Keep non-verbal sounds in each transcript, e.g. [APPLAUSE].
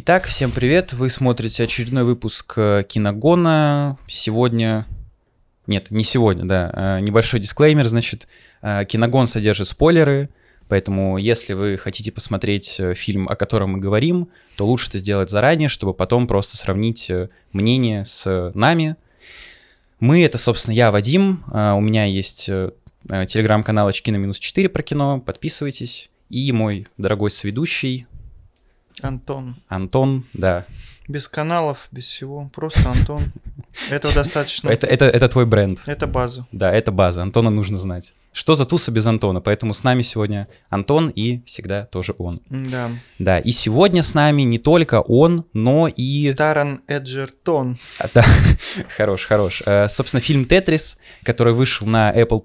Итак, всем привет! Вы смотрите очередной выпуск э, Киногона. Сегодня... Нет, не сегодня, да. э, Небольшой дисклеймер, значит, э, Киногон содержит спойлеры, поэтому если вы хотите посмотреть фильм, о котором мы говорим, то лучше это сделать заранее, чтобы потом просто сравнить мнение с нами. Мы — это, собственно, я, Вадим. У меня есть телеграм-канал «Очки на минус 4» про кино. Подписывайтесь. И мой дорогой соведущий Антон. Антон, да. Без каналов, без всего. Просто Антон. Этого достаточно. Это, это, это твой бренд. Это база. Да, это база. Антона нужно знать. Что за туса без Антона? Поэтому с нами сегодня Антон и всегда тоже он. Да. Да, и сегодня с нами не только он, но и... Таран Эджертон. А, да, [LAUGHS] хорош, хорош. Э, Собственно, фильм «Тетрис», который вышел на Apple+,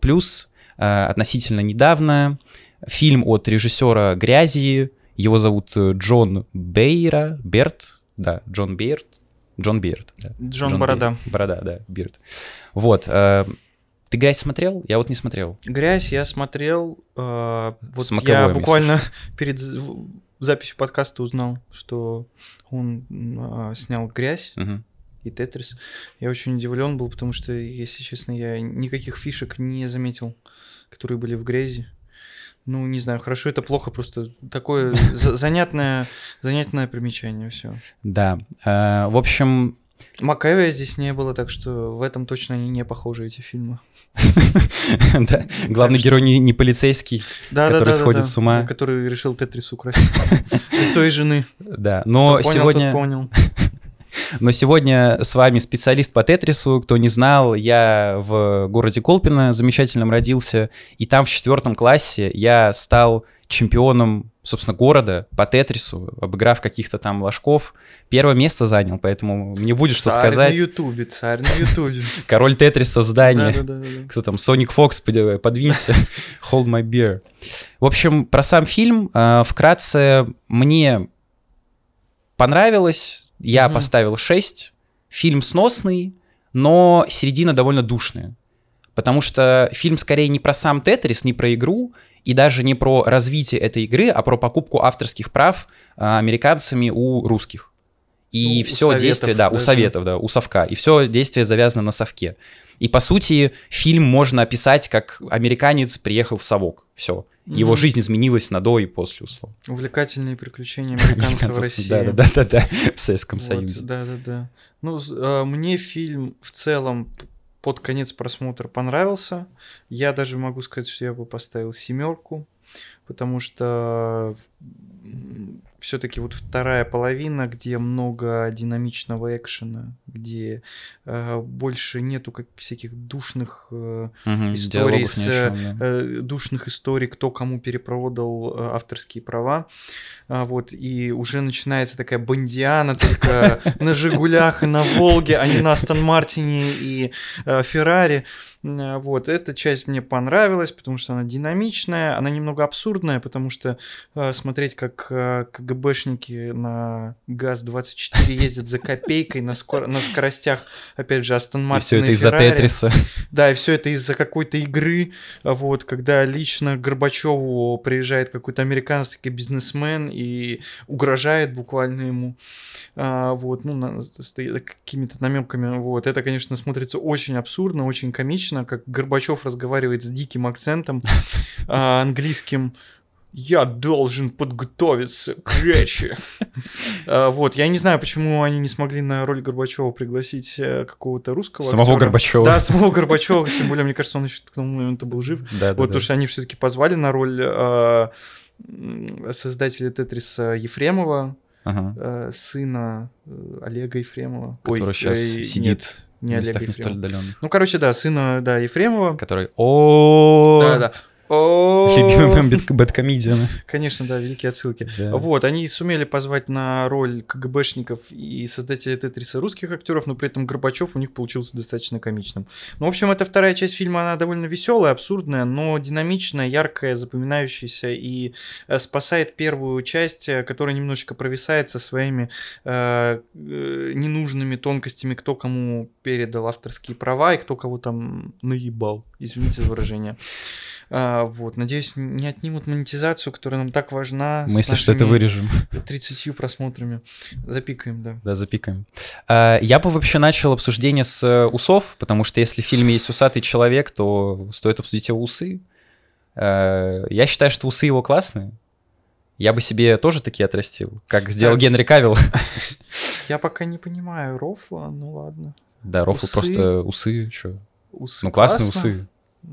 э, относительно недавно. Фильм от режиссера «Грязи». Его зовут э, Джон Бейра. Берт? Да, Джон Бейрт. Джон Бейрт. да. Джон Борода. Бейрт. Борода, да, Бирд. Вот. э, Ты «Грязь» смотрел? Я вот не смотрел. Грязь я смотрел. э, вот я буквально [LAUGHS] перед з- в- записью подкаста узнал, что он э, снял грязь Мгм. и Тетрис. Я очень удивлен был, потому что, если честно, я никаких фишек не заметил, которые были в грязи. Ну, не знаю, хорошо это плохо, просто такое [LAUGHS] за- занятное, занятное примечание, все. Да. Э, В общем, Макэвия здесь не было, так что в этом точно они не похожи, эти фильмы. [LAUGHS] да, главный герой не полицейский. Который сходит с ума. Который решил Тетрис украсть. [LAUGHS] Своей жены. Да, но сегодня... Но сегодня с вами специалист по Тетрису. Кто не знал, я в городе Колпино замечательном родился, и там в четвертом классе я стал чемпионом, собственно, города по Тетрису, обыграв каких-то там ложков. Первое место занял, поэтому мне будет что Царь сказать. на Ютубе, царь на Ютубе. [LAUGHS] Король Тетриса в здании. Кто там? Соник Фокс, под- подвинься. [LAUGHS] Hold my beer. В общем, про сам фильм. э, Вкратце, мне понравилось. Я Мгм. поставил 6. Фильм сносный, но середина довольно душная. Потому что фильм скорее не про сам Тетрис, не про игру, и даже не про развитие этой игры, а про покупку авторских прав э, американцами у русских. И Ну, все Советов действие, да, у. Советов, да, у Совка. И все действие завязано на Совке. И по сути, фильм можно описать как американец приехал в Совок. Все. Его Мгм. жизнь изменилась на до и после, условно. Увлекательные приключения американцев в России. Да, да, да, да, в Советском Вот, Союзе. Да, да, да. Ну, э, мне фильм в целом под конец просмотра понравился. Я даже могу сказать, что я бы поставил семерку, потому что все-таки вот вторая половина, где много динамичного экшена, где э, больше нету как всяких душных э, Мгм, историй с, чём, да. э, душных историй, кто кому перепродал э, авторские права. А, вот, и уже начинается такая бандиана только [LAUGHS] на Жигулях и на Волге, а не на Астон Мартине и э, Феррари. М, Вот, эта часть мне понравилась, потому что она динамичная, она немного абсурдная, потому что э, смотреть, как э, КГБшники на ГАЗ-24 ездят за копейкой на, скор- на скоростях, опять же, Астон И Мартина все это из-за. Тетриса. Да, и все это из-за какой-то игры, вот, когда лично Горбачеву приезжает какой-то американский бизнесмен и угрожает буквально ему, вот, ну, какими-то намеками, вот, это, конечно, смотрится очень абсурдно, очень комично, как Горбачев разговаривает с диким акцентом [LAUGHS] а, английским, я должен подготовиться к речи. А, Вот, я не знаю, почему они не смогли на роль Горбачева пригласить э, какого-то русского Самого актера. Горбачева. Да, самого Горбачева, тем более, мне кажется, он еще к тому моменту был жив. Да, Вот, да. потому что они все-таки позвали на роль э, создателя Тетриса Ефремова, Ага. э, сына Олега Ефремова. Который сейчас э, сидит нет, не местах Олега не столь Ефремова. отдаленных. Ну, короче, да, сына, да, Ефремова. Который... о Да, да. О, Любимый бэт- бэткомедиан. Конечно, да, великие отсылки. Да. Вот, они сумели позвать на роль КГБшников и создателя Тетриса русских актеров, но при этом Горбачев у них получился достаточно комичным. Ну, в общем, эта вторая часть фильма, она довольно веселая, абсурдная, но динамичная, яркая, запоминающаяся и э, спасает первую часть, э, которая немножечко провисает со своими э, ненужными тонкостями, кто кому передал авторские права и кто кого там наебал, извините за выражение. А, вот, надеюсь, не отнимут монетизацию, которая нам так важна. Мы, если что, это вырежем. 30 просмотрами. Запикаем, да. Да, запикаем. А, я бы вообще начал обсуждение с э, усов, потому что если в фильме есть усатый человек, то стоит обсудить его усы. А, я считаю, что усы его классные. Я бы себе тоже такие отрастил, как сделал Генри Кавилл. [LAUGHS] Я пока не понимаю рофла, ну ладно. Да, рофл усы. просто усы, что? Усы ну, классные классно. усы.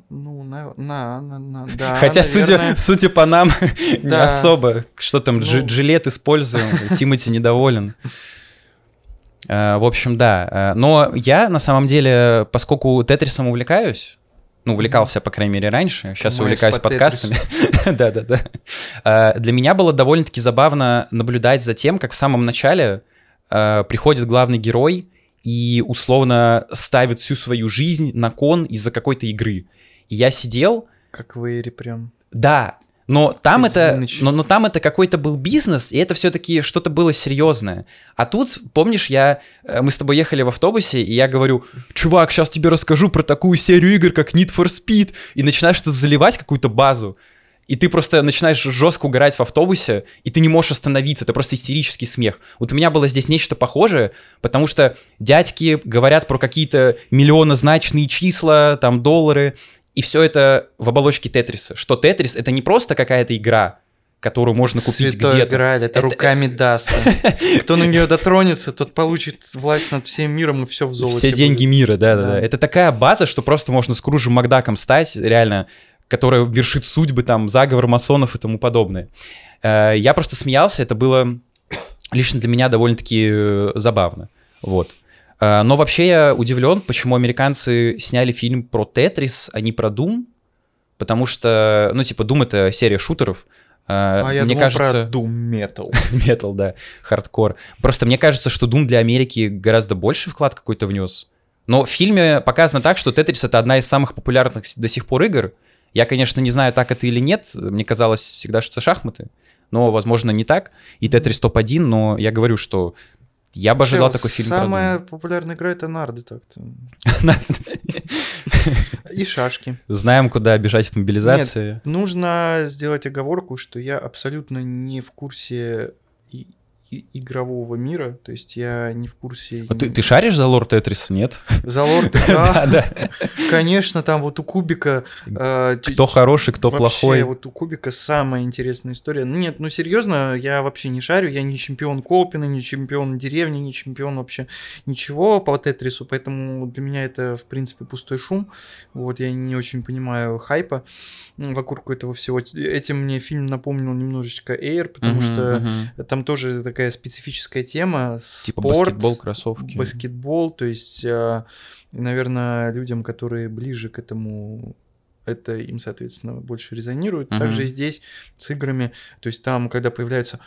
Ну, на, на, на, на да. [LAUGHS] Хотя, судя, судя по нам, [LAUGHS] да. не особо. Что там, ну... джилет используем, Тимати недоволен. Uh, в общем, да. Uh, но я, на самом деле, поскольку Тетрисом увлекаюсь, ну, увлекался, по крайней мере, раньше, сейчас увлекаюсь по подкастами. [LAUGHS] Да-да-да. Uh, для меня было довольно-таки забавно наблюдать за тем, как в самом начале приходит главный герой и условно ставит всю свою жизнь на кон из-за какой-то игры. И я сидел... Как в Эйре прям. Да, но там это, но, но там это какой-то был бизнес, и это все-таки что-то было серьезное. А тут, помнишь, я, э, мы с тобой ехали в автобусе, и я говорю, чувак, сейчас тебе расскажу про такую серию игр, как Need for Speed, и начинаешь что-то заливать, какую-то базу и ты просто начинаешь жестко угорать в автобусе, и ты не можешь остановиться, это просто истерический смех. Вот у меня было здесь нечто похожее, потому что дядьки говорят про какие-то миллионозначные числа, там, доллары, и все это в оболочке Тетриса. Что Тетрис — это не просто какая-то игра, которую можно купить Святой где-то. Грааль, это, это руками Даса. [LAUGHS] Кто на нее дотронется, тот получит власть над всем миром и все в золоте. Все деньги мира, да-да-да. Это такая база, что просто можно с Кружем Макдаком стать, реально которая вершит судьбы, там, заговор масонов и тому подобное. Э, я просто смеялся, это было лично для меня довольно-таки э, забавно. Вот. Э, но вообще я удивлен, почему американцы сняли фильм про Тетрис, а не про Doom. Потому что, ну, типа, Doom — это серия шутеров, а мне я думал кажется... про Doom Metal. Metal, да, хардкор. Просто мне кажется, что Doom для Америки гораздо больше вклад какой-то внес. Но в фильме показано так, что Тетрис — это одна из самых популярных до сих пор игр, я, конечно, не знаю, так это или нет. Мне казалось всегда, что шахматы. Но, возможно, не так. И Тетрис топ-1, но я говорю, что я бы ожидал такой фильм. Самая популярная игра это нарды так-то. И шашки. Знаем, куда бежать от мобилизации. Нет, нужно сделать оговорку, что я абсолютно не в курсе игрового мира, то есть я не в курсе... А ты, ты шаришь за лор Тетриса, нет? За лор [LAUGHS] да, да. Конечно, там вот у Кубика... Э, кто хороший, кто плохой. вот у Кубика самая интересная история. Нет, ну серьезно, я вообще не шарю, я не чемпион Колпина, не чемпион деревни, не чемпион вообще ничего по Тетрису, поэтому для меня это, в принципе, пустой шум. Вот, я не очень понимаю хайпа вокруг этого всего. Этим мне фильм напомнил немножечко Air, потому что там тоже такая такая специфическая тема. Типа спорт, баскетбол, кроссовки. Баскетбол, то есть, э, наверное, людям, которые ближе к этому это им, соответственно, больше резонирует. Uh-huh. Также здесь с играми, то есть там, когда появляются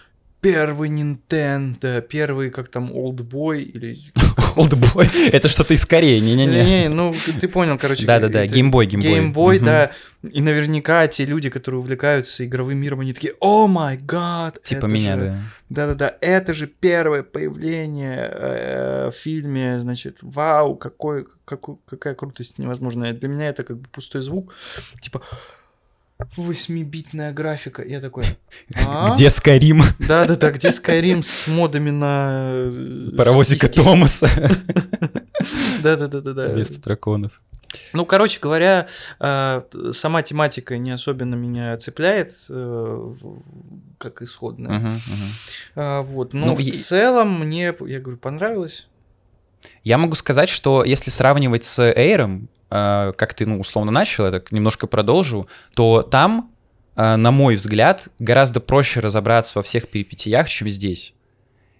первый Nintendo, первый, как там, Old Boy или... [LAUGHS] Old Boy? Это что-то из Кореи, не-не-не. Не, ну, ты понял, короче. Да-да-да, геймбой, геймбой. Геймбой, да. И наверняка те люди, которые увлекаются игровым миром, они такие, о май гад. Типа меня, да. Да-да-да, это же первое появление э, в фильме, значит, вау, какой, какой, какая крутость невозможная. Для меня это как бы пустой звук. Типа, Восьмибитная графика. Я такой... [LAUGHS] А? Где Скайрим? Да-да-да, где Скайрим с модами на... Э, Паровозика Томаса. [LAUGHS] Да-да-да-да. Вместо драконов. Ну, короче говоря, э, сама тематика не особенно меня цепляет, э, как исходная. Uh-huh, uh-huh. Вот. Но ну, в и... целом мне, я говорю, понравилось. Я могу сказать, что если сравнивать с Эйром, как ты, ну, условно начал, я так немножко продолжу, то там, э, на мой взгляд, гораздо проще разобраться во всех перипетиях, чем здесь.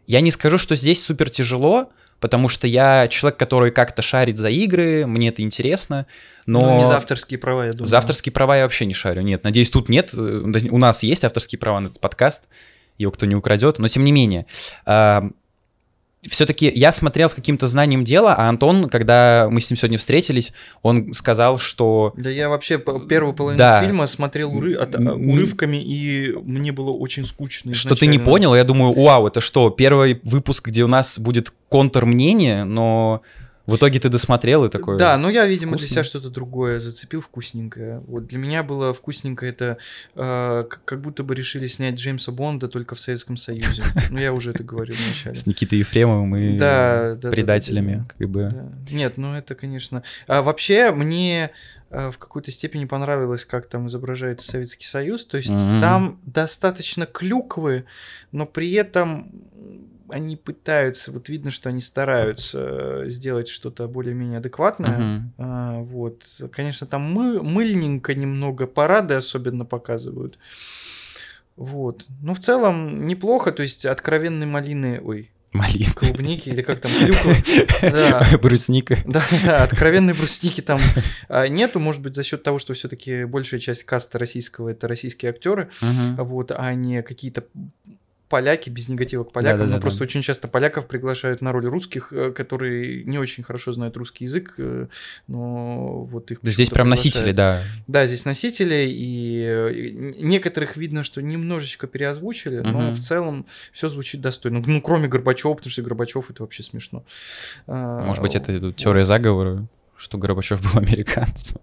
Я не скажу, что здесь супер тяжело, потому что я человек, который как-то шарит за игры, мне это интересно, но... Ну, не за авторские права, я думаю. За авторские права я вообще не шарю, нет. Надеюсь, тут нет, у нас есть авторские права на этот подкаст, его кто не украдет, но тем не менее все-таки я смотрел с каким-то знанием дела, а Антон, когда мы с ним сегодня встретились, он сказал, что... Да я вообще первую половину да. фильма смотрел уры... от... урывками, и мне было очень скучно. Что ты не понял, я думаю, вау, это что, первый выпуск, где у нас будет контр мнение, но В итоге ты досмотрел и такой... Да, но я, видимо, для вкусно. себя что-то другое зацепил вкусненькое. Вот для меня было вкусненько это э, как будто бы решили снять Джеймса Бонда только в Советском Союзе. Ну, я уже это говорил вначале. [LAUGHS] С Никитой Ефремовым и Да, да, да, предателями, да, да. как бы. Да. Нет, ну это, конечно. А вообще, мне э, в какой-то степени понравилось, как там изображается Советский Союз. То есть там достаточно клюквы, но при этом они пытаются, вот видно, что они стараются э, сделать что-то более-менее адекватное. Мгм. А, вот, конечно, там мы, мыльненько немного парады особенно показывают. Вот. Но в целом неплохо, то есть откровенной малины, ой, Малин. клубники или как там, клюквы. [LAUGHS] Да, Брусника. да, да, откровенной брусники там а, нету, может быть, за счет того, что все-таки большая часть каста российского это российские актеры, Мгм. вот, а не какие-то поляки, без негатива к полякам, Да-да-да-да. но просто очень часто поляков приглашают на роль русских, э, которые не очень хорошо знают русский язык, э, но вот их То здесь прям приглашают. носители, да. Да, здесь носители, и э, некоторых видно, что немножечко переозвучили, но Мгм. в целом все звучит достойно. Ну, кроме Горбачева, потому что Горбачев это вообще смешно. А, Может быть, это вот. теория заговора, что Горбачев был [LAUGHS] американцем.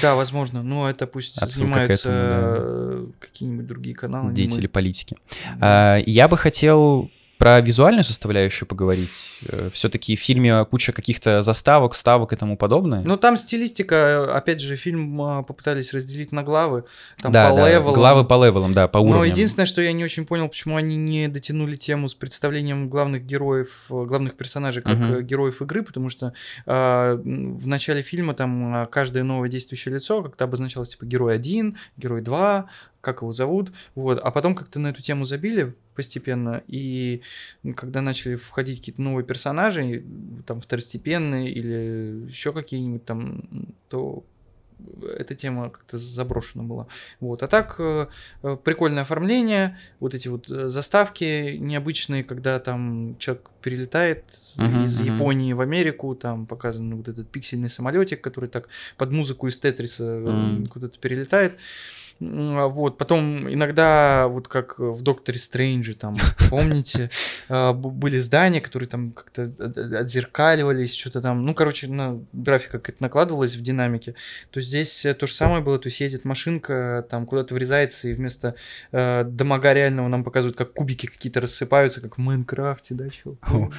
Да, возможно. Но это пусть Отсылка занимаются этому, да. э, какие-нибудь другие каналы. Деятели мы. политики. Да. А, Я бы хотел про визуальную составляющую поговорить. Все-таки в фильме куча каких-то заставок, вставок и тому подобное. Ну, там стилистика, опять же, фильм а, попытались разделить на главы. Там да, по да, левелам. главы по левелам, да, по Но уровням. единственное, что я не очень понял, почему они не дотянули тему с представлением главных героев, э, главных персонажей как э, героев игры, потому что м, в начале фильма там каждое новое действующее лицо как-то обозначалось типа герой 1, герой 2, как его зовут, вот, а потом как-то на эту тему забили постепенно, и когда начали входить какие-то новые персонажи, там второстепенные или еще какие-нибудь там, то эта тема как-то заброшена была. Вот. А так, э, э, прикольное оформление, вот эти вот э, заставки необычные, когда там человек перелетает Мгм, из мгм. Японии в Америку, там показан вот этот пиксельный самолетик, который так под музыку из Тетриса Мгм. куда-то перелетает. А Вот, потом иногда, вот как в Докторе Стрэнджи, там, [LAUGHS] помните, б- были здания, которые там как-то от- от- отзеркаливались, что-то там, ну, короче, на графика как-то накладывалась в динамике, то здесь э, то же самое было, то есть едет машинка, там куда-то врезается, и вместо э, дамага реального нам показывают, как кубики какие-то рассыпаются, как в Майнкрафте, да, чё?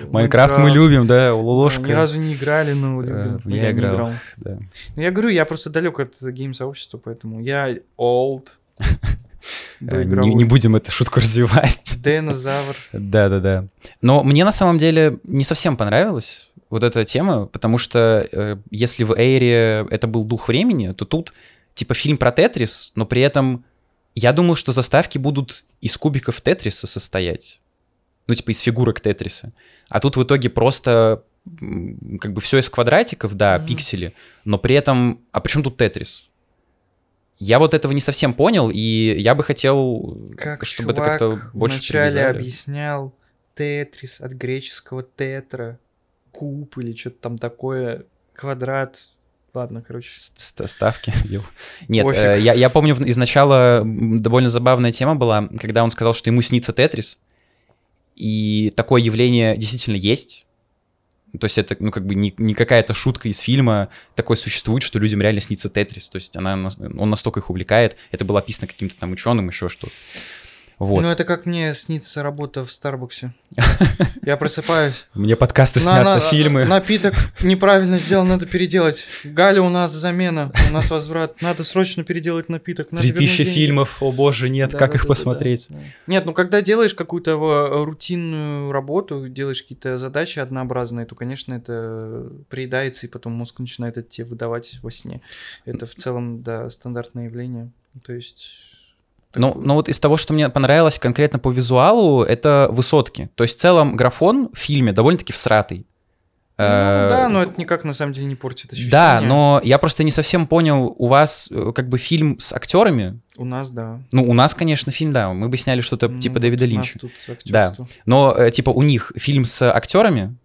Майнкрафт мы любим, да, ложка. Ни разу не играли, но любим. Э, Ну, я играл. Да. Ну, Я говорю, я просто далек от гейм-сообщества, поэтому я old. [LAUGHS] Э, Не, не будем эту шутку развивать. [LAUGHS] Динозавр. Да-да-да. Но мне на самом деле не совсем понравилась вот эта тема, потому что э, если в Эйре это был дух времени, то тут типа фильм про Тетрис, но при этом я думал, что заставки будут из кубиков Тетриса состоять. Ну, типа из фигурок Тетриса. А тут в итоге просто как бы все из квадратиков, да, Мгм. пиксели, но при этом... А при чем тут Тетрис? Я вот этого не совсем понял, и я бы хотел, Как чтобы это как-то больше вначале объяснял тетрис от греческого тетра, куб или что-то там такое, квадрат. Ладно, короче. Ст- ст- Ставки. [LAUGHS] Нет, э, я, я помню изначала довольно забавная тема была, когда он сказал, что ему снится Тетрис, и такое явление действительно есть. То есть это, ну, как бы не, не какая-то шутка из фильма, такое существует, что людям реально снится Тетрис. То есть она, он настолько их увлекает, это было описано каким-то там ученым, еще что-то. Вот. Ну, это как мне снится работа в Старбаксе. [LAUGHS] Я просыпаюсь. Мне подкасты снятся, фильмы. Напиток неправильно сделан, надо переделать. Галя, у нас замена, у нас возврат. Надо срочно переделать напиток. Три тысячи фильмов, о боже, нет, как их посмотреть? Нет, ну когда делаешь какую-то э, рутинную работу, делаешь какие-то задачи однообразные, то, конечно, это приедается, и потом мозг начинает это тебе выдавать во сне. Это в целом, да, стандартное явление. То есть... Ну, ну вот из того, что мне понравилось конкретно по визуалу, это высотки. То есть в целом графон в фильме довольно-таки всратый. Ну, Э, да, но это никак на самом деле не портит ощущение. Да, но я просто не совсем понял, у вас э, как бы фильм с актерами. У нас, да. Ну, у нас, конечно, фильм, да, мы бы сняли что-то Ну, типа Дэвида у нас Линча. тут Да. Но э, типа у них фильм с актерами,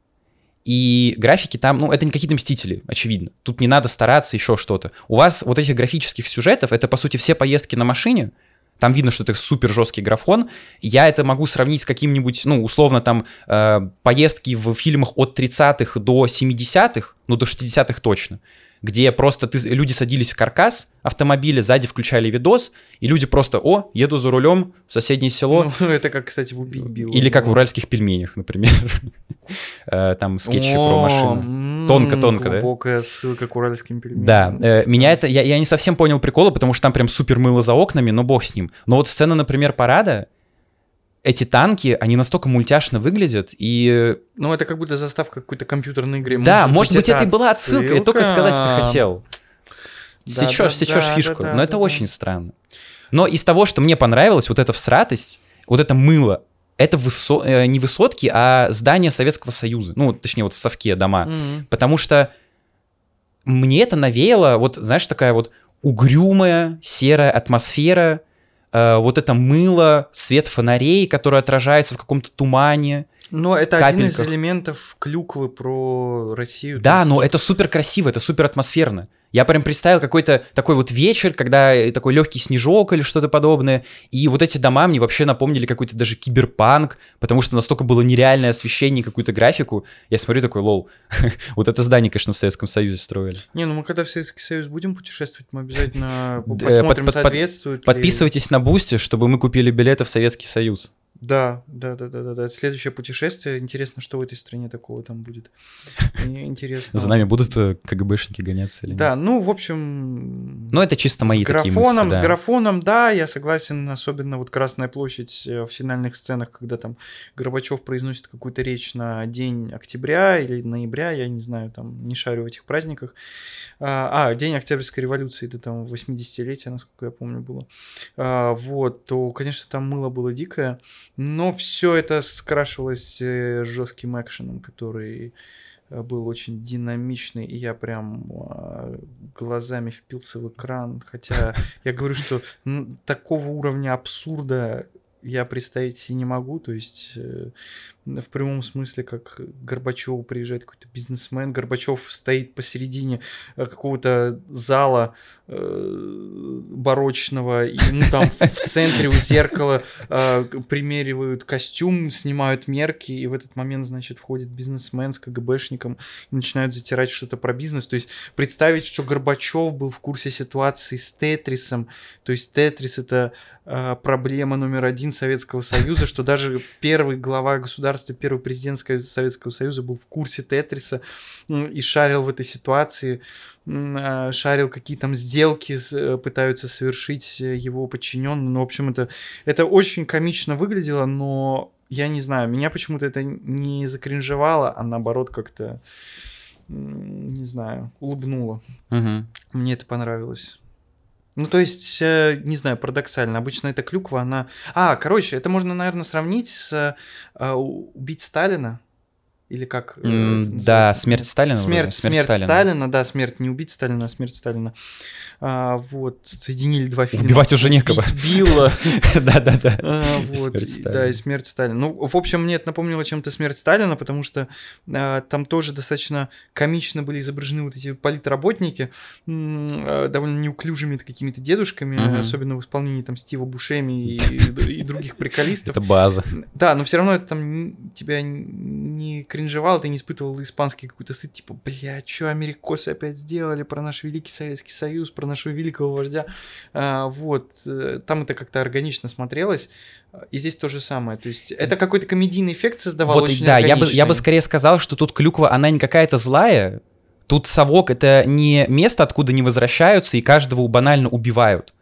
и графики там, ну, это не какие-то мстители, очевидно. Тут не надо стараться, еще что-то. У вас вот этих графических сюжетов, это, по сути, все поездки на машине, Там видно, что это супер жесткий графон. Я это могу сравнить с каким-нибудь, ну, условно, там, э, поездки в фильмах от 30-х до 70-х, ну, до 60-х точно, где просто ты, люди садились в каркас автомобиля, сзади включали видос, и люди просто, о, еду за рулем в соседнее село. Ну, [LAUGHS] это как, кстати, в «Убить Билла». Или как в «Уральских пельменях», например. [LAUGHS] Э, там скетчи про машину. Тонко-тонко, да? Глубокая ссылка к «Уральским пельменям». Да, э, меня это... Я, я не совсем понял прикола, потому что там прям супер мыло за окнами, но бог с ним. Но вот сцена, например, парада, эти танки, они настолько мультяшно выглядят, и... Ну, это как будто заставка какой-то компьютерной игры. Да, может быть, это и была отсылка, я только сказать это хотел. Да, Сечешь, да, сечешь да, фишку, да, но да, это да, очень странно. Но из того, что мне понравилось, вот эта всратость, вот это мыло, это высо... э, не высотки, а здания Советского Союза. Ну, точнее, вот в Совке дома. Мгм. Потому что мне это навеяло, вот, знаешь, такая вот угрюмая, серая атмосфера, э, вот это мыло, свет фонарей, который отражается в каком-то тумане. Но это один из капельках. элементов клюквы про Россию. Да, но это супер красиво, это супер атмосферно. Я прям представил какой-то такой вот вечер, когда э, такой легкий снежок или что-то подобное. И вот эти дома мне вообще напомнили какой-то даже киберпанк, потому что настолько было нереальное освещение, и какую-то графику. Я смотрю такой, лол, [LAUGHS] вот это здание, конечно, в Советском Союзе строили. Не, ну мы когда в Советский Союз будем путешествовать, мы обязательно э, посмотрим, соответствует Подписывайтесь на Boosty, чтобы мы купили билеты в Советский Союз. Да, да, да, да, да, да. Следующее путешествие. Интересно, что в этой стране такого там будет. И Интересно. За нами будут э, КГБшники гоняться или нет? Да, ну, в общем... Но это чисто мои с такие графоном, мысли, с графоном, да, я согласен, особенно вот Красная площадь э, в финальных сценах, когда там Горбачев произносит какую-то речь на день октября или ноября, я не знаю, там не шарю в этих праздниках. А, а, день Октябрьской революции, это там 80-летие, насколько я помню, было. А, вот, то, конечно, там мыло было дикое, но все это скрашивалось э, жестким экшеном, который э, был очень динамичный, и я прям а, глазами впился в экран. Хотя [LAUGHS] я говорю, что такого уровня абсурда я представить себе не могу. То есть э, в прямом смысле, как Горбачев приезжает какой-то бизнесмен, Горбачев стоит посередине э, какого-то зала э, барочного, и ему там в центре у зеркала э, примеривают костюм, снимают мерки, и в этот момент, значит, входит бизнесмен с КГБшником и начинают затирать что-то про бизнес. То есть представить, что Горбачев был в курсе ситуации с Тетрисом, то есть Тетрис это э, проблема номер один Советского Союза, что даже первый глава государства, первый президент Советского Союза был в курсе Тетриса и шарил в этой ситуации, а, шарил, какие там сделки э, пытаются совершить э, его подчиненные. Ну, в общем, это, это очень комично выглядело, но я не знаю, меня почему-то это не закринжевало, а наоборот как-то, не знаю, улыбнуло. Мгм. Мне это понравилось. Ну, то есть, э, не знаю, парадоксально. Обычно эта клюква, она... А, короче, это можно, наверное, сравнить с э, «Убить Сталина». Или как? это Да, смерть Сталина. вроде, Смерть, смерть, Сталина. Сталина. да, смерть не убить Сталина, а смерть Сталина. А, вот, соединили два фильма. Убивать уже некого. «Убить Билла. [LAUGHS] А, Смерть и- Сталина. Да, и смерть Сталина. Ну, в общем, мне это напомнило чем-то смерть Сталина, потому что а, там тоже достаточно комично были изображены вот эти политработники, а, довольно неуклюжими какими-то дедушками, особенно в исполнении там Стива Бушеми и, [LAUGHS] других приколистов. Это база. Да, но все равно это там тебя не кринжевало, ты не испытывал испанский какой-то стыд, типа, бля, что америкосы опять сделали про наш великий Советский Союз, про нашего великого вождя. А, вот, э, там это как-то органично смотрелось, и здесь то же самое. То есть это какой-то комедийный эффект создавал, Вот, очень да, я бы, я бы скорее сказал, что тут клюква, она не какая-то злая. Тут совок — это не место, откуда не возвращаются и каждого банально убивают.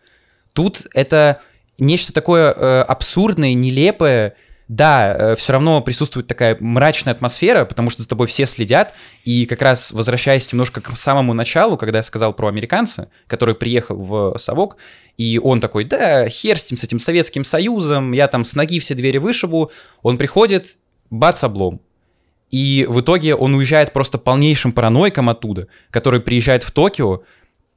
Тут это нечто такое э, абсурдное, нелепое. Да, все равно присутствует такая мрачная атмосфера, потому что за тобой все следят. И как раз возвращаясь немножко к самому началу, когда я сказал про американца, который приехал в совок, и он такой, да, хер с этим, с этим Советским Союзом, я там с ноги все двери вышибу. Он приходит, бац, облом. И в итоге он уезжает просто полнейшим параноиком оттуда, который приезжает в Токио,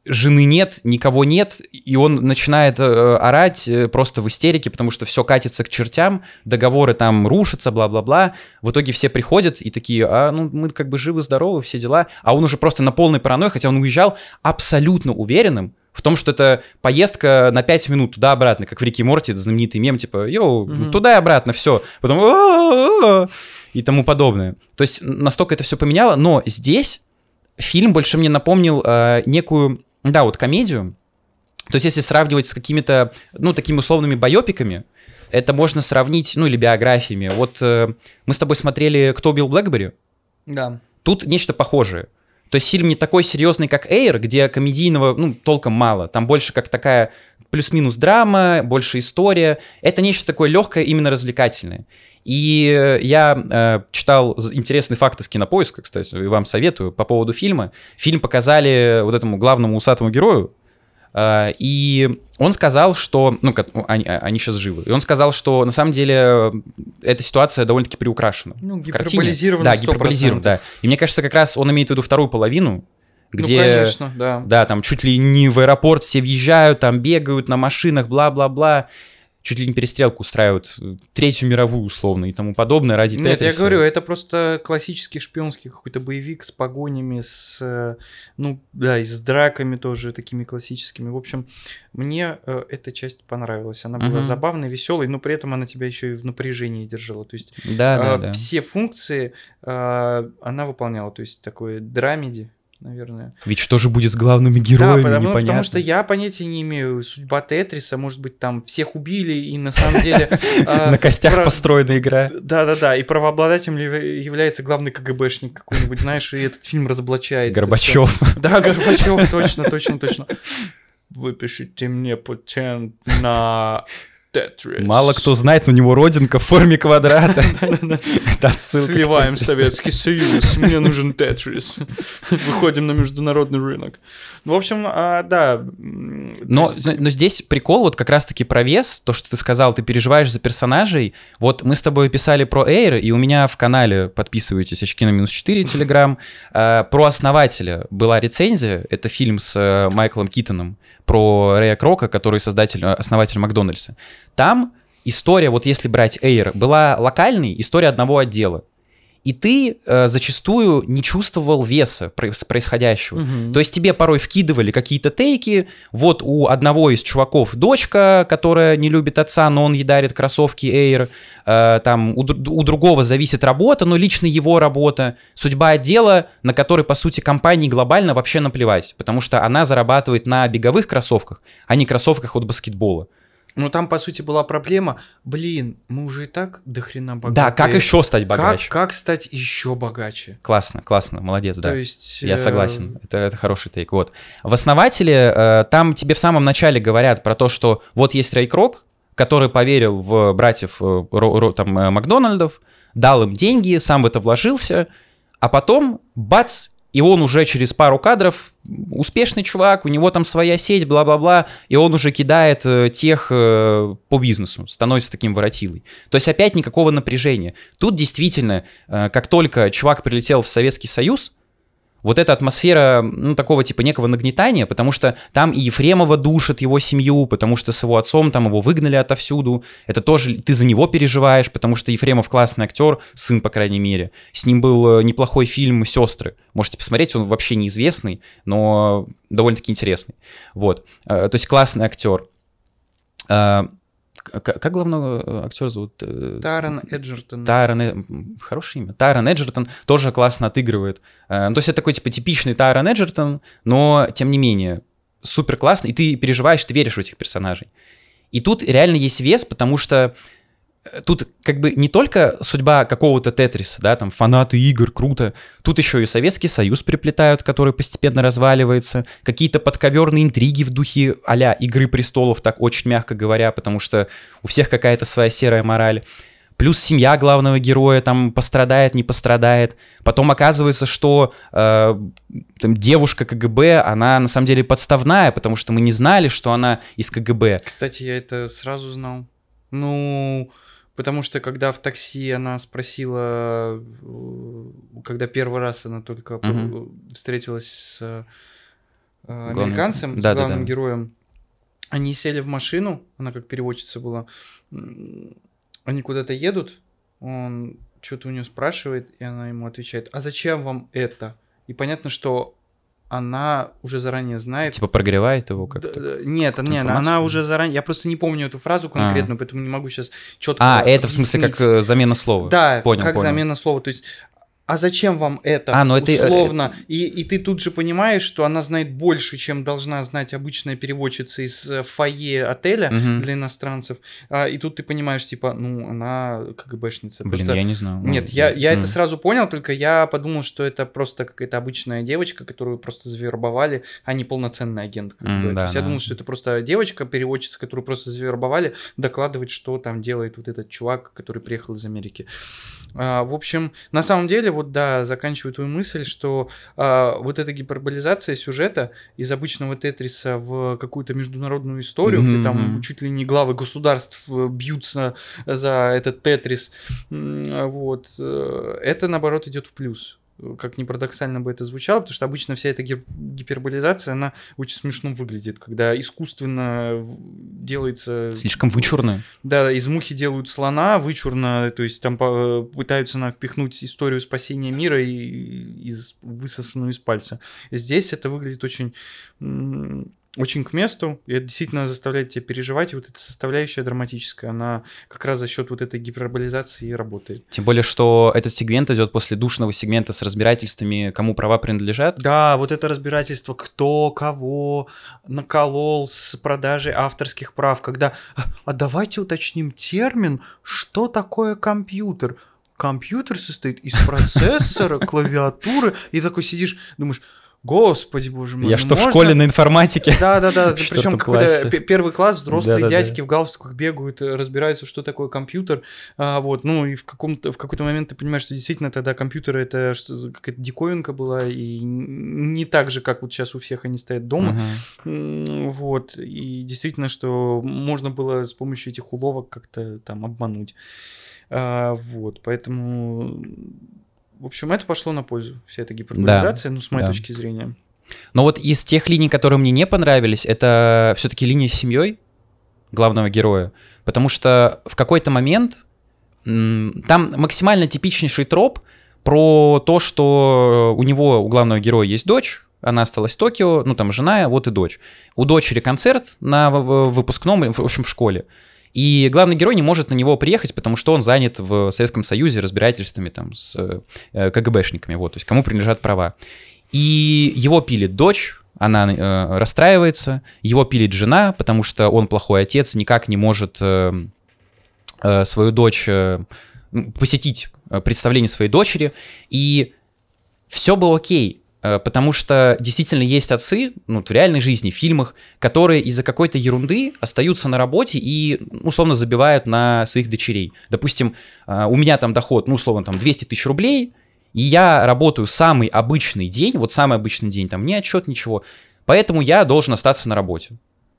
жены нет, никого нет, и он начинает э, орать э, просто в истерике, потому что все катится к чертям, договоры там рушатся, бла-бла-бла. В итоге все приходят и такие, а ну мы как бы живы-здоровы, все дела. А он уже просто на полной паранойи, хотя он уезжал абсолютно уверенным в том, что это поездка на 5 минут туда-обратно, как в Рике Морти, это знаменитый мем, типа, йоу, Мгм. туда и обратно, все. Потом «А-а-а-а» и тому подобное. То есть настолько это все поменяло, но здесь фильм больше мне напомнил э, некую, да, вот комедию. То есть если сравнивать с какими-то, ну, такими условными байопиками, это можно сравнить, ну, или биографиями. Вот э, мы с тобой смотрели «Кто убил Блэкбери», Да. Тут нечто похожее. То есть фильм не такой серьезный, как Эйр, где комедийного, ну, толком мало. Там больше как такая плюс-минус драма, больше история. Это нечто такое легкое, именно развлекательное. И э, я э, читал интересные факты с кинопоиска, кстати, и вам советую по поводу фильма. Фильм показали вот этому главному усатому герою, э, и он сказал, что... Ну, ну, они, они сейчас живы. И он сказал, что на самом деле э, эта ситуация довольно-таки приукрашена. Ну, гиперболизировано Да, 100%. гиперболизировано, да. И мне кажется, как раз он имеет в виду вторую половину, где... Ну, конечно, да. Да, там чуть ли не в аэропорт все въезжают, там бегают на машинах, бла-бла-бла. Чуть ли не перестрелку устраивают, э, третью мировую условно и тому подобное ради Нет, я говорю, это просто классический шпионский какой-то боевик с погонями, с, э, ну, да, и с драками тоже такими классическими. В общем, мне э, эта часть понравилась. Она была Мгм. забавной, веселой, но при этом она тебя еще и в напряжении держала. То есть Да, да, э, да. все функции э, она выполняла. То есть такой драмеди, наверное. Ведь что же будет с главными героями, да, потому, непонятно. потому что я понятия не имею. Судьба Тетриса, может быть, там всех убили, и на самом деле... э, [LAUGHS] На костях построена игра. Да-да-да, и правообладателем является главный КГБшник какой-нибудь, знаешь, и этот фильм разоблачает. Горбачев. [LAUGHS] Да, Горбачев, точно, точно, точно. Выпишите мне патент на Тетрис. Мало кто знает, но у него родинка в форме квадрата. [LAUGHS] Сливаем. Советский Союз, [LAUGHS] мне нужен Тетрис. Выходим на международный рынок. Ну, в общем, а, да. Но, здесь прикол вот как раз-таки про вес, то, что ты сказал, ты переживаешь за персонажей. Вот мы с тобой писали про Эйр, и у меня в канале, подписывайтесь, очки на минус 4, [LAUGHS] телеграм, э, про основателя была рецензия, это фильм с э, Майклом Китоном, про Рэя Крока, который создатель, э, основатель Макдональдса. Там история, вот если брать Эйр, была локальной, история одного отдела. И ты э, зачастую не чувствовал веса проис- происходящего. Мгм. То есть тебе порой вкидывали какие-то тейки. Вот у одного из чуваков дочка, которая не любит отца, но он ей дарит кроссовки Air. Э, там у, у другого зависит работа, но лично его работа. Судьба отдела, на который, по сути, компании глобально вообще наплевать. Потому что она зарабатывает на беговых кроссовках, а не кроссовках от баскетбола. Ну, там, по сути, была проблема. Блин, мы уже и так до хрена богатые. Да, как еще стать Как, богаче? как стать еще богаче? Классно, классно, молодец, да. То есть... Я э, согласен, это, это хороший тейк. Вот. В основателе э, там тебе в самом начале говорят про то, что вот есть Рэй Крок, который поверил в братьев э, там, Макдональдов, дал им деньги, сам в это вложился, а потом, бац, и он уже через пару кадров успешный чувак, у него там своя сеть, бла-бла-бла, и он уже кидает э, тех э, по бизнесу, становится таким воротилой. То есть опять никакого напряжения. Тут действительно, э, как только чувак прилетел в Советский Союз, вот эта атмосфера, ну, такого типа некого нагнетания, потому что там и Ефремова душит его семью, потому что с его отцом там его выгнали отовсюду. Это тоже ты за него переживаешь, потому что Ефремов классный актер, сын, по крайней мере. С ним был э, неплохой фильм «Сестры». Можете посмотреть, он вообще неизвестный, но довольно-таки интересный. Вот. Э, То есть классный актер. Э, к- Как главного актера зовут? Э, Таран Эджертон. Тайрон, Э- хорошее имя. Тайрон Эджертон тоже классно отыгрывает. Э, ну, то есть это такой, типа, типичный Тайрон Эджертон, но, тем не менее, супер классно, и ты переживаешь, ты веришь в этих персонажей. И тут реально есть вес, потому что э, тут как бы не только судьба какого-то Тетриса, да, там фанаты игр, круто, тут еще и Советский Союз приплетают, который постепенно разваливается, какие-то подковерные интриги в духе а-ля Игры Престолов, так очень мягко говоря, потому что у всех какая-то своя серая мораль. Плюс семья главного героя там пострадает, не пострадает. Потом оказывается, что э, там, девушка КГБ, она на самом деле подставная, потому что мы не знали, что она из КГБ. Кстати, я это сразу знал. Ну, потому что когда в такси она спросила, э, когда первый раз она только Мгм. встретилась с э, Главным- американцем, с Да-да-да. главным героем, они сели в машину, она как переводчица была, они куда-то едут, он что-то у нее спрашивает, и она ему отвечает, а зачем вам это? И понятно, что она уже заранее знает. Типа прогревает его как-то? Да, нет, нет, информацию? она уже заранее. Я просто не помню эту фразу конкретно, поэтому не могу сейчас четко. А, это в смысле как э, замена слова? Да, Понял, как понял. замена слова. То есть, а зачем вам это? А, ну это, э, условно. И, и ты тут же понимаешь, что она знает больше, чем должна знать обычная переводчица из э, фойе отеля Мгм. для иностранцев. А, и тут ты понимаешь, типа, ну, она КГБшница. Блин, Просто- я не знал. Ну, Нет, я, я м. это сразу понял, только я подумал, что это просто какая-то обычная девочка, которую просто завербовали, а не полноценный агент. Как М, бы. То да, есть я да. думал, что это просто девочка, переводчица, которую просто завербовали, докладывать, что там делает вот этот чувак, который приехал из Америки. А, в общем, на самом деле, вот да, заканчиваю твою мысль, что а, вот эта гиперболизация сюжета из обычного Тетриса в какую-то международную историю, где там чуть ли не главы государств э, бьются за этот Тетрис, вот, э, это наоборот идет в плюс. Как ни парадоксально бы это звучало, потому что обычно вся эта гип- гиперболизация, она очень смешно выглядит, когда искусственно делается... Слишком вычурно. Да, из мухи делают слона, вычурно, то есть там по- пытаются нам впихнуть историю спасения мира и, из, высосанную из пальца. Здесь это выглядит очень, очень к месту, и это действительно заставляет тебя переживать, и вот эта составляющая драматическая, она как раз за счет вот этой гиперболизации и работает. Тем более, что этот сегмент идет после душного сегмента с разбирательствами, кому права принадлежат. Да, вот это разбирательство, кто кого наколол с продажей авторских прав, когда, «А, а давайте уточним термин, что такое компьютер. Компьютер состоит из [LAUGHS] процессора, клавиатуры, и такой сидишь, думаешь, господи, боже мой. Я ну что, в можно?» школе на информатике? Да, да, да. [LAUGHS] В Причем какой-то пе- первый класс, взрослые дядьки в галстуках бегают, э, разбираются, что такое компьютер. А, вот, ну и в каком-то в какой-то момент ты понимаешь, что действительно тогда компьютеры это какая-то диковинка была, и не так же, как вот сейчас у всех они стоят дома. Вот, и действительно, что можно было с помощью этих уловок как-то там обмануть. А, вот, поэтому, в общем, это пошло на пользу, вся эта гиперболизация, ну, с моей да. точки зрения. Но вот из тех линий, которые мне не понравились, это все-таки линия с семьей главного героя. Потому что в какой-то момент там максимально типичнейший троп про то, что у него, у главного героя есть дочь, она осталась в Токио, ну там жена, вот и дочь. У дочери концерт на выпускном, в общем, в школе. И главный герой не может на него приехать, потому что он занят в Советском Союзе разбирательствами там с э, КГБшниками, вот, то есть кому принадлежат права. И его пилит дочь, она э, расстраивается, его пилит жена, потому что он плохой отец, никак не может э, э, свою дочь э, посетить э, представление своей дочери, и все было окей, э, потому что действительно есть отцы, ну, в реальной жизни, в фильмах, которые из-за какой-то ерунды остаются на работе и, условно, забивают на своих дочерей. Допустим, э, у меня там доход, ну, условно, там 200 тысяч рублей, и я работаю самый обычный день, вот самый обычный день, там, ни отчет, ничего, поэтому я должен остаться на работе.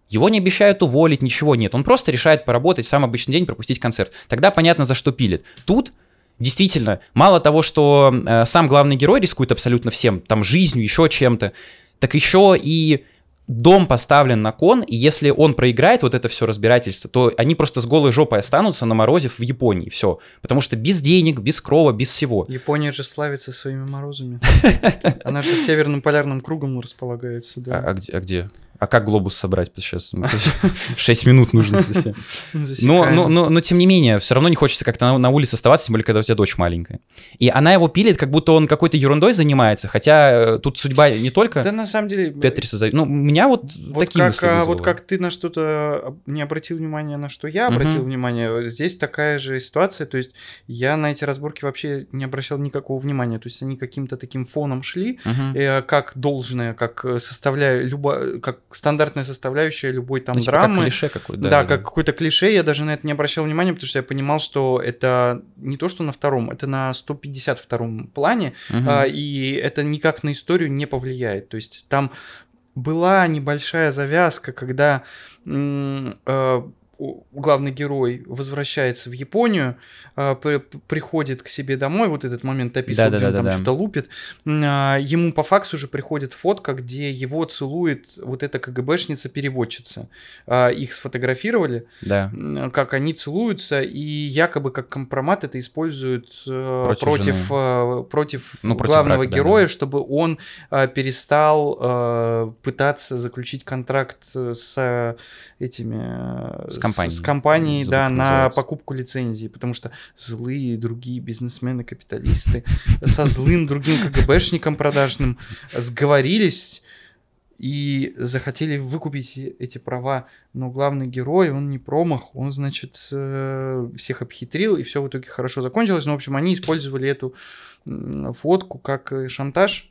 Его не обещают уволить, ничего нет. Он просто решает поработать самый обычный день, пропустить концерт. Тогда понятно, за что пилит. Тут действительно, мало того, что э, сам главный герой рискует абсолютно всем, там, жизнью, еще чем-то, так еще и дом поставлен на кон, и если он проиграет вот это все разбирательство, то они просто с голой жопой останутся на морозе в Японии, все. Потому что без денег, без крова, без всего. Япония же славится своими морозами. [LAUGHS] Она же северным полярным кругом располагается, А, да. а где, а как глобус собрать сейчас? [LAUGHS] 6 минут нужно. совсем. [LAUGHS] Но, но, но, но тем не менее, все равно не хочется как-то на, на улице оставаться, тем более, когда у тебя дочь маленькая. И она его пилит, как будто он какой-то ерундой занимается, хотя э, тут судьба не только Да, на самом деле... Тетриса. Ну, меня вот, Вот такие как, мысли а, вызвало. вот как ты на что-то не обратил внимания, на что я обратил внимание, здесь такая же ситуация, то есть я на эти разборки вообще не обращал никакого внимания, то есть они каким-то таким фоном шли, Мгм. э, как должное, как э, составляя, любо, как стандартная составляющая любой там Ну, типа как драмы. клише какое-то. Да, да, как какое-то клише, я даже на это не обращал внимания, потому что я понимал, что это не то, что на втором, это на 152-м плане, Мгм. а, и это никак на историю не повлияет. То есть там была небольшая завязка, когда м, э, у- главный герой возвращается в Японию, а, при- приходит к себе домой, вот этот момент описывал, где он там Да-да-да-да-да. что-то лупит, а, ему по факсу уже приходит фотка, где его целует вот эта КГБшница-переводчица. А, Их сфотографировали, Да. как они целуются, и якобы как компромат это используют э, Против против, э, против, Ну, против главного брака, да, героя, да. чтобы он перестал э, пытаться заключить контракт с этими С компанией. с компанией, да, на покупку лицензии, потому что злые другие бизнесмены, капиталисты со злым другим КГБшником продажным сговорились и захотели выкупить эти права, но главный герой, он не промах, он, значит, э, всех обхитрил, и все в итоге хорошо закончилось. Ну, в общем, они использовали эту фотку как шантаж.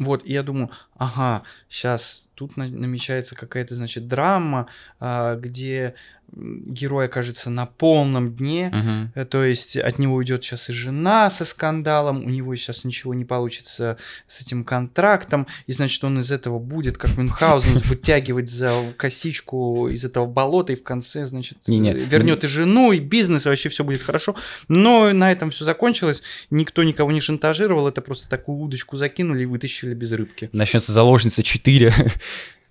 Вот, и я думаю, ага, сейчас тут на- намечается какая-то, значит, драма, а, где герой окажется на полном дне. Э, То есть от него уйдет сейчас и жена со скандалом, у него сейчас ничего не получится с этим контрактом, и значит он из этого будет, как Мюнхгаузен, [LAUGHS] вытягивать за косичку из этого болота, и в конце, значит, вернет и жену, и бизнес, и вообще все будет хорошо. Но на этом все закончилось, никто никого не шантажировал, это просто такую удочку закинули и вытащили без рыбки. Начнется заложница 4. [LAUGHS]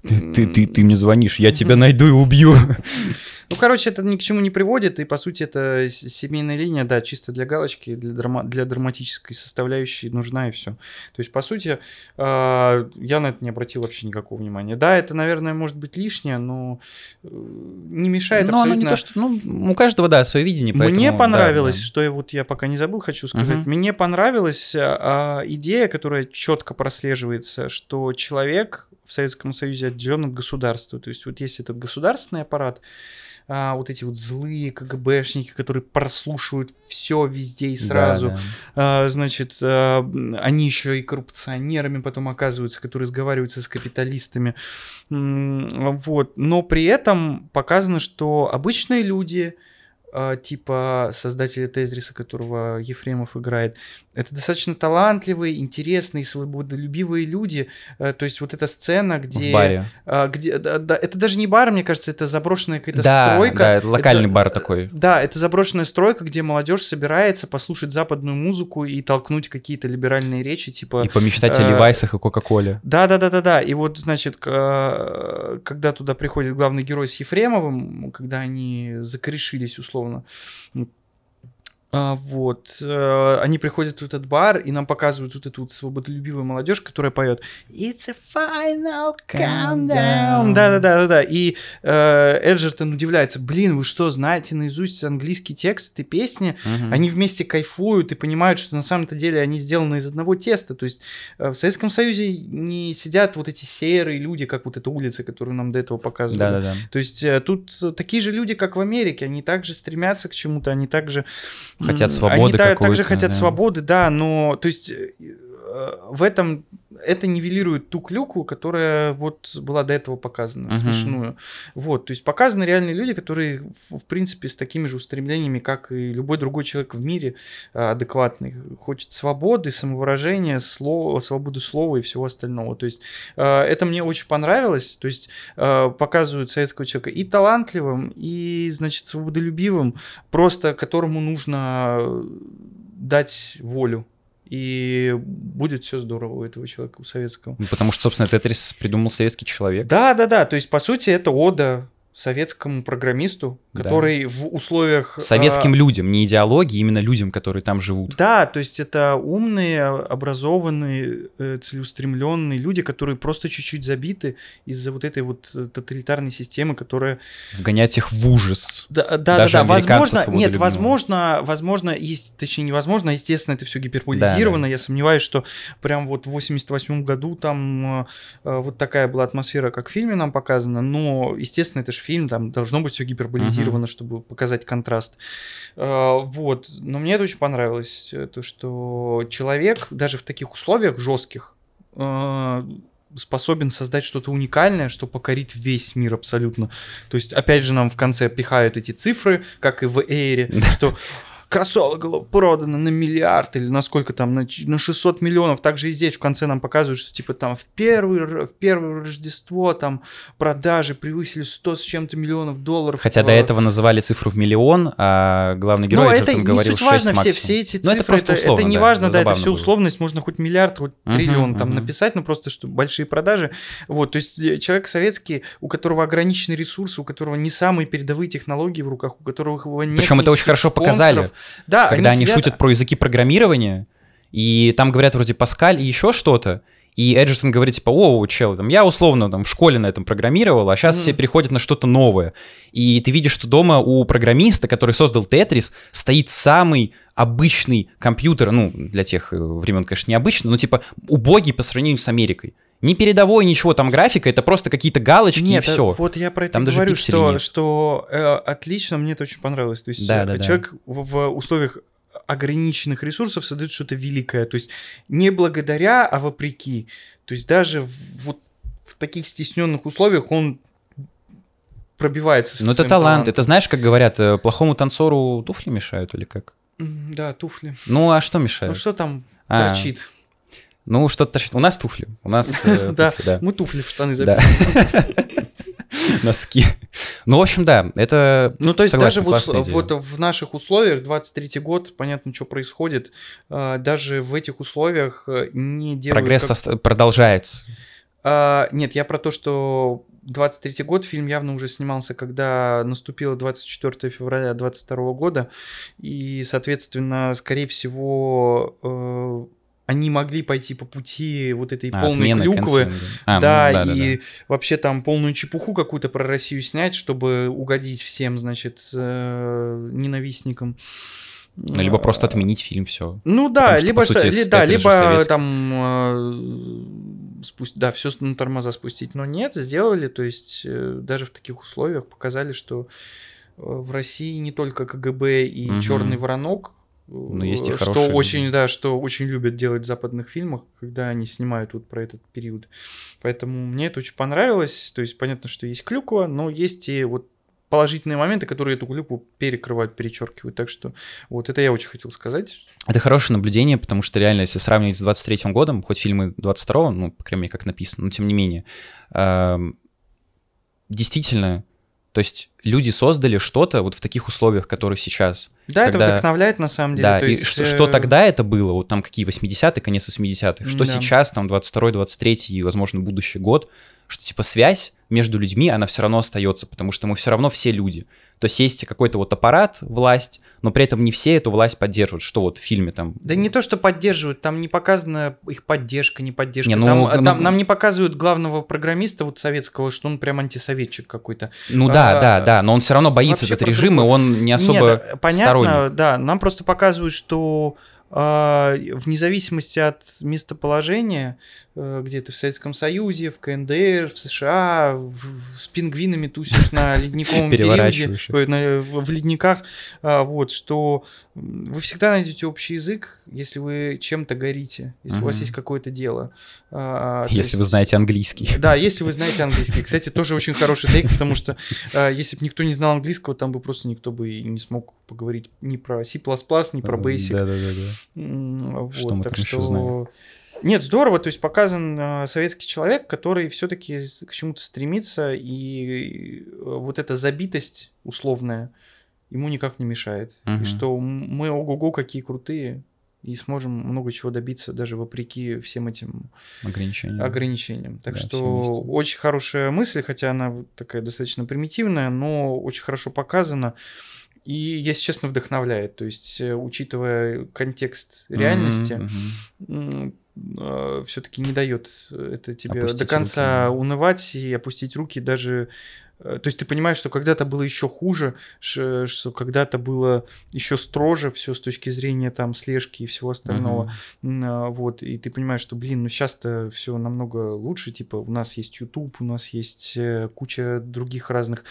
Ты, ты, ты, ты мне звонишь, я тебя найду и убью. [LAUGHS] Ну, короче, это ни к чему не приводит, и, по сути, это семейная линия, да, чисто для галочки, для, драма- для драматической составляющей нужна, и все. То есть, по сути, э, я на это не обратил вообще никакого внимания. Да, это, наверное, может быть лишнее, но э, не мешает Но оно абсолютно... не то, что... Ну, у каждого, да, свое видение, поэтому... Мне да, понравилось, да. что я вот я пока не забыл, хочу сказать. Мгм. Мне понравилась а, идея, которая четко прослеживается, что человек в Советском Союзе отделен от государства. То есть вот есть этот государственный аппарат, а, вот эти вот злые КГБшники, которые прослушивают все везде и Да, сразу. да. А, значит, а, они еще и коррупционерами потом оказываются, которые сговариваются с капиталистами. Вот. Но при этом показано, что обычные люди, типа создателя Тетриса, которого Ефремов играет, это достаточно талантливые, интересные, свободолюбивые люди. Э, То есть вот эта сцена, где... В баре. а, где да, да, это даже не бар, мне кажется, это заброшенная какая-то Да, стройка. да, это локальный Это- бар такой. Да, это заброшенная стройка, где молодежь собирается послушать западную музыку и толкнуть какие-то либеральные речи, типа... И помечтать о э, Левайсах и Кока-Коле. Да, да, да, да, да. И вот, значит, когда туда приходит главный герой с Ефремовым, когда они закорешились условно, условно а, вот, э, они приходят в этот бар, и нам показывают вот эту вот свободолюбивую молодежь, которая поет It's a final countdown. Да, да, да, да, да. И э, Эджертон удивляется, блин, вы что, знаете наизусть английский текст этой песни? Мгм. Они вместе кайфуют и понимают, что на самом-то деле они сделаны из одного теста. То есть э, в Советском Союзе не сидят вот эти серые люди, как вот эта улица, которую нам до этого показывали. Да-да-да. То есть э, тут такие же люди, как в Америке, они также стремятся к чему-то, они также... Хотят Они свободы та- какой-то, также хотят да. свободы, да, но то есть э, в этом это нивелирует ту клюку, которая вот была до этого показана, Мгм. смешную. Вот, то есть показаны реальные люди, которые, в, в принципе, с такими же устремлениями, как и любой другой человек в мире, а, адекватный, хочет свободы, самовыражения, слова, свободы слова и всего остального. То есть а, это мне очень понравилось. То есть а, показывают советского человека и талантливым, и, значит, свободолюбивым, просто которому нужно дать волю. И будет все здорово у этого человека, у советского. Ну, Потому что, собственно, Тетрис придумал советский человек. Да, да, да. То есть, по сути, это ода советскому программисту, Да. который в условиях... а, Советским людям, не идеологии, именно людям, которые там живут. Да, то есть это умные, образованные, э, целеустремленные люди, которые просто чуть-чуть забиты из-за вот этой вот э, тоталитарной системы, которая... Вгонять их в ужас. Да, да, да, Даже да. американца Возможно, нет, возможно, возможно, есть, точнее, невозможно, естественно, это все гиперболизировано. Я сомневаюсь, что прям вот в 88 году там э, э, вот такая была атмосфера, как в фильме нам показана, но, естественно, это же фильм, там должно быть все гиперболизировано, чтобы показать контраст. Э, Вот. Но мне это очень понравилось, э, то, что человек даже в таких условиях жестких э, способен создать что-то уникальное, что покорит весь мир абсолютно. То есть, опять же, нам в конце пихают эти цифры, как и в Эйре, что кроссовок продано на миллиард или на сколько там, на, на 600 миллионов. Также и здесь в конце нам показывают, что типа там в, первый, в первое Рождество там продажи превысили 100 с чем-то миллионов долларов. Хотя до этого называли цифру в миллион, а главный герой Но это не говорил суть важно, 6 все, максимум. все эти Ну, цифры, это просто это, условно, это не да, важно, да, это все было. условность, можно хоть миллиард, хоть Мгм, триллион там мгм. написать, но просто что большие продажи. Вот, то есть э, человек советский, у которого ограниченные ресурсы, у которого не самые передовые технологии в руках, у которого нет Причем это очень хорошо показали. Да, когда они сидят- шутят про языки программирования, и там говорят вроде Паскаль и еще что-то, и Эджертон говорит, типа, о, чел, там, я условно там в школе на этом программировал, а сейчас Мгм. все переходят на что-то новое. И ты видишь, что дома у программиста, который создал Тетрис, стоит самый обычный компьютер, ну, для тех э, времен, конечно, необычный, но типа убогий по сравнению с Америкой. Не передовой, ничего, там графика, это просто какие-то галочки Нет, и все. э, вот я про это Там даже говорю, пикселей что, нет. что э, отлично, мне это очень понравилось. То есть Да, э, да, да. человек в, в условиях ограниченных ресурсов создает что-то великое. То есть не благодаря, а вопреки. То есть даже вот в таких стесненных условиях он пробивается. Ну, это талант. талантом. Это знаешь, как говорят, э, плохому танцору туфли мешают или как? Да, туфли. Ну, а что Ну мешает? что там А, торчит? Ну, что-то торчит. У нас туфли. У нас э, [LAUGHS] Да, туфли, да. мы туфли в штаны забили. [LAUGHS] Носки. Ну, в общем, да, это... Ну, то есть даже вот в наших условиях, 23-й год, понятно, что происходит, а, даже в этих условиях э, не делают... Прогресс продолжается. А, нет, я про то, что 23-й год фильм явно уже снимался, когда наступило 24 февраля 22 года, и, соответственно, скорее всего, э, они могли пойти по пути вот этой А, полной клюквы. А, ну, да, да, да, и да. вообще там полную чепуху какую-то про Россию снять, чтобы угодить всем, значит, э, ненавистникам. Ну, либо просто отменить фильм, все. Ну да, Потому что, либо сути, ли- да, либо советский. там э, спусть, да, все на тормоза спустить, но нет, сделали, то есть э, даже в таких условиях показали, что э, в России не только КГБ и Мгм. Черный воронок, э, Но есть и что хорошие очень, люди. да, что очень любят делать в западных фильмах, когда они снимают вот про этот период. Поэтому мне это очень понравилось. То есть понятно, что есть клюква, но есть и вот положительные моменты, которые эту клюкву перекрывают, перечеркивают. Так что вот это я очень хотел сказать. Это хорошее наблюдение, потому что реально, если сравнивать с 23-м годом, хоть фильмы 22-го, ну, по крайней мере, как написано, но тем не менее, эм, действительно, то есть люди создали что-то вот в таких условиях, которые сейчас. Да, Когда- это вдохновляет на самом деле. Да, То и есть, что, э, что тогда это было, вот там какие 80-е, конец 80-х, что Да. сейчас, там 22-й, 23-й и, возможно, будущий год, что типа связь между людьми, она все равно остается, потому что мы все равно все люди. То есть есть какой-то вот аппарат, власть, но при этом не все эту власть поддерживают, что вот в фильме там... Да не то, что поддерживают, там не показана их поддержка, не поддержка. Не, ну, там, ну, там нам не показывают главного программиста вот советского, что он прям антисоветчик какой-то. Ну да, А, да, да, но он все равно боится этот режим, и он не особо Нет, э, понятно, сторонник. да, нам просто показывают, что а, вне зависимости от местоположения, э, где ты в Советском Союзе, в КНДР, в США, в- с пингвинами тусишь на ледниковом периоде, на- в ледниках, а, вот, что вы всегда найдете общий язык, если вы чем-то горите, если у вас есть какое-то дело. А, Если вы знаете английский. да, если вы знаете английский. Кстати, тоже очень хороший тейк, потому что э, если бы никто не знал английского, там бы просто никто бы и не смог поговорить ни про C++, ни про Basic. Да, да, да, да. М, Вот, Что мы так там что... знаем? Нет, здорово, то есть показан э, советский человек, который все-таки к чему-то стремится, и э, вот эта забитость условная ему никак не мешает. Мгм. И что мы ого-го какие крутые, и сможем много чего добиться даже вопреки всем этим Ограничения. ограничениям. Так Да, что очень хорошая мысль, хотя она такая достаточно примитивная, но очень хорошо показана. И, если честно, вдохновляет. То есть, э, учитывая контекст реальности, Мгм, мгм. Все-таки не дает это тебе Опустить до конца руки. унывать и опустить руки даже. Э, То есть ты понимаешь, что когда-то было еще хуже, что когда-то было еще строже все с точки зрения там слежки и всего остального. А, Вот, и ты понимаешь, что, блин, ну сейчас-то все намного лучше, типа, у нас есть YouTube, у нас есть э, куча других разных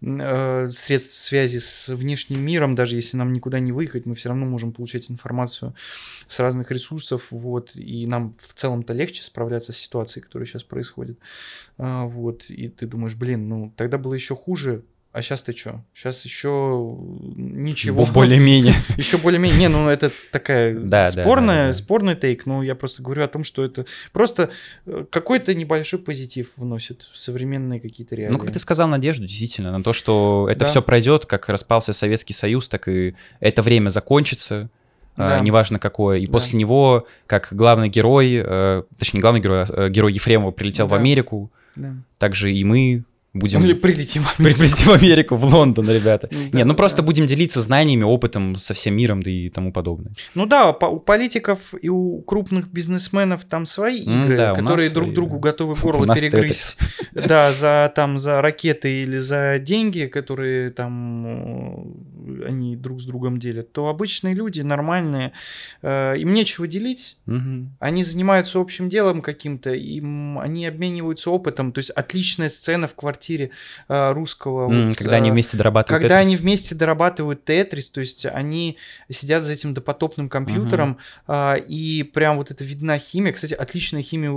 э, средств связи с внешним миром, даже если нам никуда не выехать, мы все равно можем получать информацию с разных ресурсов, вот, и нам в целом-то легче справляться с ситуацией, которая сейчас происходит. А, Вот, и ты думаешь, блин, ну тогда было еще хуже, а сейчас ты что? Сейчас еще ничего. Более-менее. [LAUGHS] Еще более-менее. Не, ну это такая [LAUGHS] Да, спорная, да, да. спорный тейк, но я просто говорю о том, что это просто э, какой-то небольшой позитив вносит в современные какие-то реалии. Ну, как ты сказал, надежду, действительно, на то, что это все пройдет, как распался Советский Союз, так и это время закончится, а, Да. неважно какое. И Да. после него, как главный герой, э, точнее, не главный герой, а э, герой Ефремова прилетел в Да. Америку, Да. также и мы будем... Или прилетим в При- Прилетим в Америку, в Лондон, ребята. Да, Не, ну да. просто будем делиться знаниями, опытом со всем миром, да и тому подобное. Ну да, у политиков и у крупных бизнесменов там свои игры, которые друг свои, другу готовы горло перегрызть. [LAUGHS] Да, за там за ракеты или за деньги, которые там э, они друг с другом делят, то обычные люди нормальные, э, им нечего делить. Они занимаются общим делом каким-то, им они обмениваются опытом. То есть отличная сцена в квартире э, русского. М, вот, Когда они э, вместе дорабатывают когда Тетрис. они вместе дорабатывают Тетрис, то есть они сидят за этим допотопным компьютером, а, и прям вот это видна химия. Кстати, отличная химия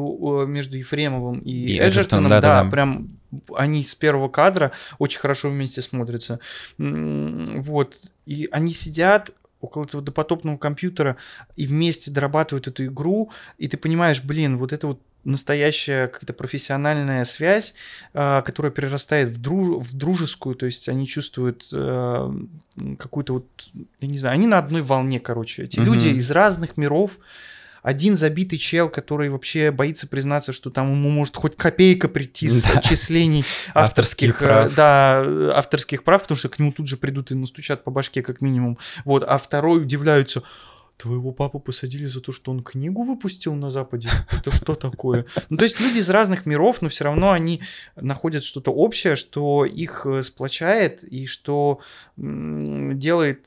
между Ефремовым и, И Эджертоном. Эджертоном, Да, да-да-да. прям они с первого кадра очень хорошо вместе смотрятся. Вот. И они сидят около этого допотопного компьютера и вместе дорабатывают эту игру, и ты понимаешь, блин, вот это вот настоящая какая-то профессиональная связь, а, которая перерастает в, друж- в дружескую, то есть они чувствуют э, какую-то вот, я не знаю, они на одной волне, короче. Эти Мгм. люди из разных миров, один забитый чел, который вообще боится признаться, что там ему может хоть копейка прийти с Да. отчислений Авторских э, прав. да, авторских прав, потому что к нему тут же придут и настучат по башке как минимум. Вот, а второй удивляются, твоего папу посадили за то, что он книгу выпустил на Западе? Это что такое? Ну, то есть люди из разных миров, но все равно они находят что-то общее, что их э, сплочает и что делает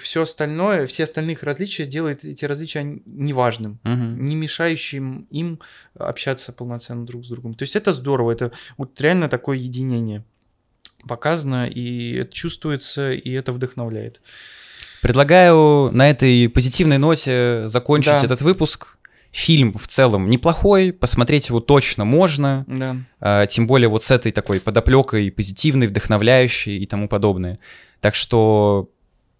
все остальное, все остальные их различия, делает эти различия неважным, Мгм. не мешающим им общаться полноценно друг с другом. То есть это здорово, это вот реально такое единение показано, и это чувствуется, и это вдохновляет. Предлагаю на этой позитивной ноте закончить Да. этот выпуск. Фильм в целом неплохой, посмотреть его точно можно, Да. а, тем более вот с этой такой подоплекой позитивной, вдохновляющей и тому подобное. Так что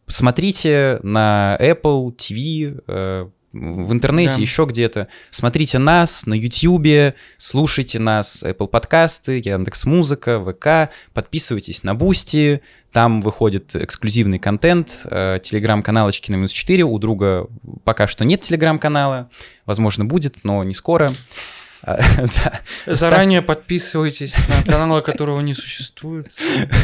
смотрите на Apple TV, э, в интернете, Да. еще где-то. Смотрите нас на YouTube, слушайте нас Apple подкасты, Яндекс Музыка, ВК, подписывайтесь на Boosty, там выходит эксклюзивный контент, э, телеграм-каналочки на минус 4, у друга пока что нет телеграм-канала, возможно будет, но не скоро. А. [LAUGHS] Заранее подписывайтесь на канал, которого не существует.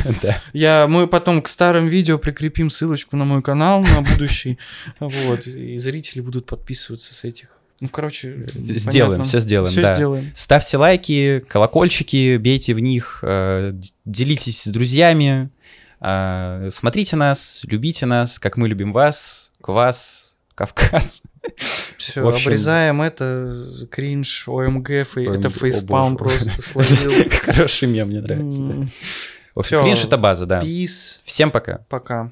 [LAUGHS] Я, мы потом к старым видео прикрепим ссылочку на мой канал на будущий. Вот, и зрители будут подписываться с этих. Ну, короче, Сделаем, все сделаем, Все да. сделаем. Ставьте лайки, колокольчики, бейте в них, э, делитесь с друзьями, э, смотрите нас, любите нас, как мы любим вас, квас, Кавказ. [LAUGHS] Все, общем- обрезаем это, кринж, ОМГ, фей- Ой, это фейспалм просто словил. [LAUGHS] Хороший мем, мне нравится. В общем, кринж это база, да. Пис, Всем пока. пока.